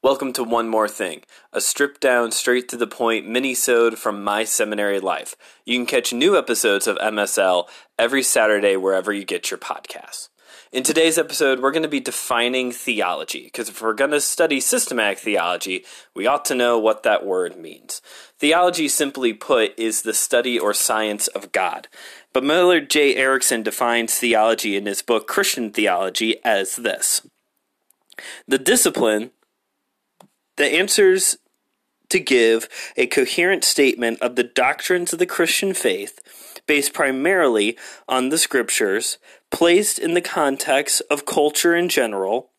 Welcome to One More Thing, a stripped down, straight to the point mini-sode from my seminary life. You can catch new episodes of MSL every Saturday wherever you get your podcasts. In today's episode, we're going to be defining theology, because if we're going to study systematic theology, we ought to know what that word means. Theology, simply put, is the study or science of God. But Millard J. Erickson defines theology in his book Christian Theology as this the discipline the answers to give a coherent statement of the doctrines of the Christian faith based primarily on the scriptures, placed in the context of culture in general,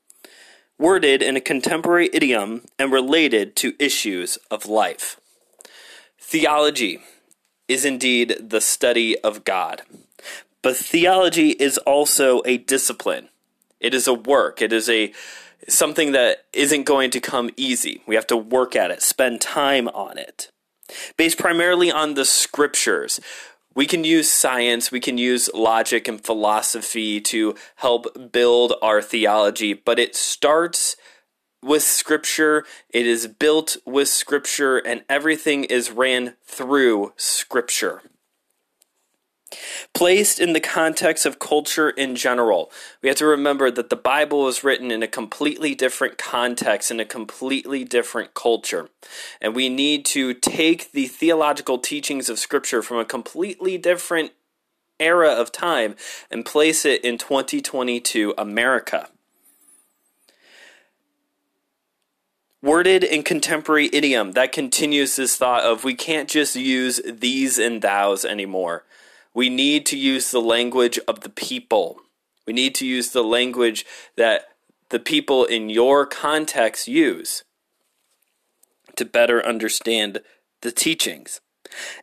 worded in a contemporary idiom, and related to issues of life. Theology is indeed the study of God, but theology is also a discipline. It is a work. It is a something that isn't going to come easy. We have to work at it, spend time on it. Based primarily on the scriptures, we can use science, we can use logic and philosophy to help build our theology, but it starts with scripture, it is built with scripture, and everything is ran through scripture. Placed in the context of culture in general, we have to remember that the Bible was written in a completely different context, in a completely different culture. And we need to take the theological teachings of Scripture from a completely different era of time and place it in 2022 America. Worded in contemporary idiom, that continues this thought of we can't just use thees and thous anymore. We need to use the language of the people. We need to use the language that the people in your context use to better understand the teachings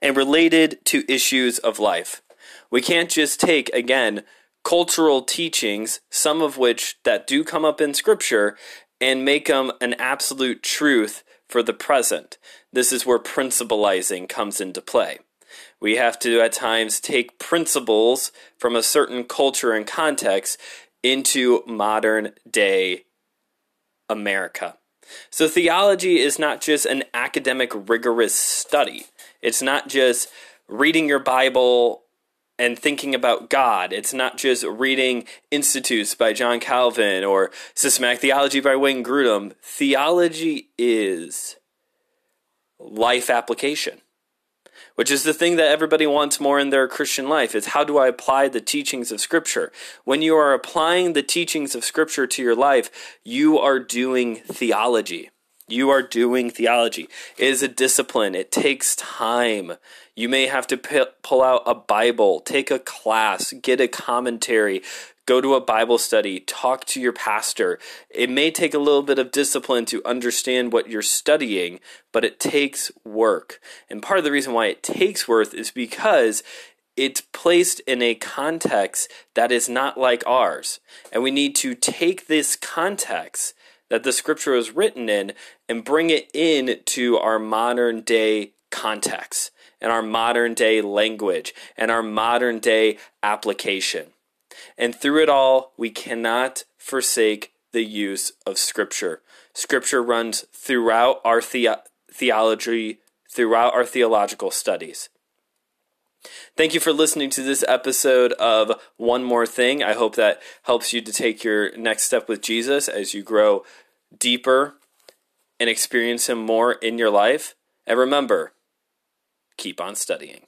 and related to issues of life. We can't just take, again, cultural teachings, some of which that do come up in Scripture, and make them an absolute truth for the present. This is where principalizing comes into play. We have to, at times, take principles from a certain culture and context into modern day America. So, theology is not just an academic, rigorous study. It's not just reading your Bible and thinking about God. It's not just reading Institutes by John Calvin or Systematic Theology by Wayne Grudem. Theology is life application which is the thing that everybody wants more in their Christian life is how do I apply the teachings of scripture? When you are applying the teachings of scripture to your life, you are doing theology. You are doing theology. It is a discipline. It takes time. You may have to p- pull out a Bible, take a class, get a commentary, go to a Bible study, talk to your pastor. It may take a little bit of discipline to understand what you're studying, but it takes work. And part of the reason why it takes work is because it's placed in a context that is not like ours. And we need to take this context that the scripture was written in and bring it in to our modern day context and our modern day language and our modern day application. And through it all, we cannot forsake the use of Scripture. Scripture runs throughout our the- theology, throughout our theological studies. Thank you for listening to this episode of One More Thing. I hope that helps you to take your next step with Jesus as you grow deeper and experience Him more in your life. And remember, keep on studying.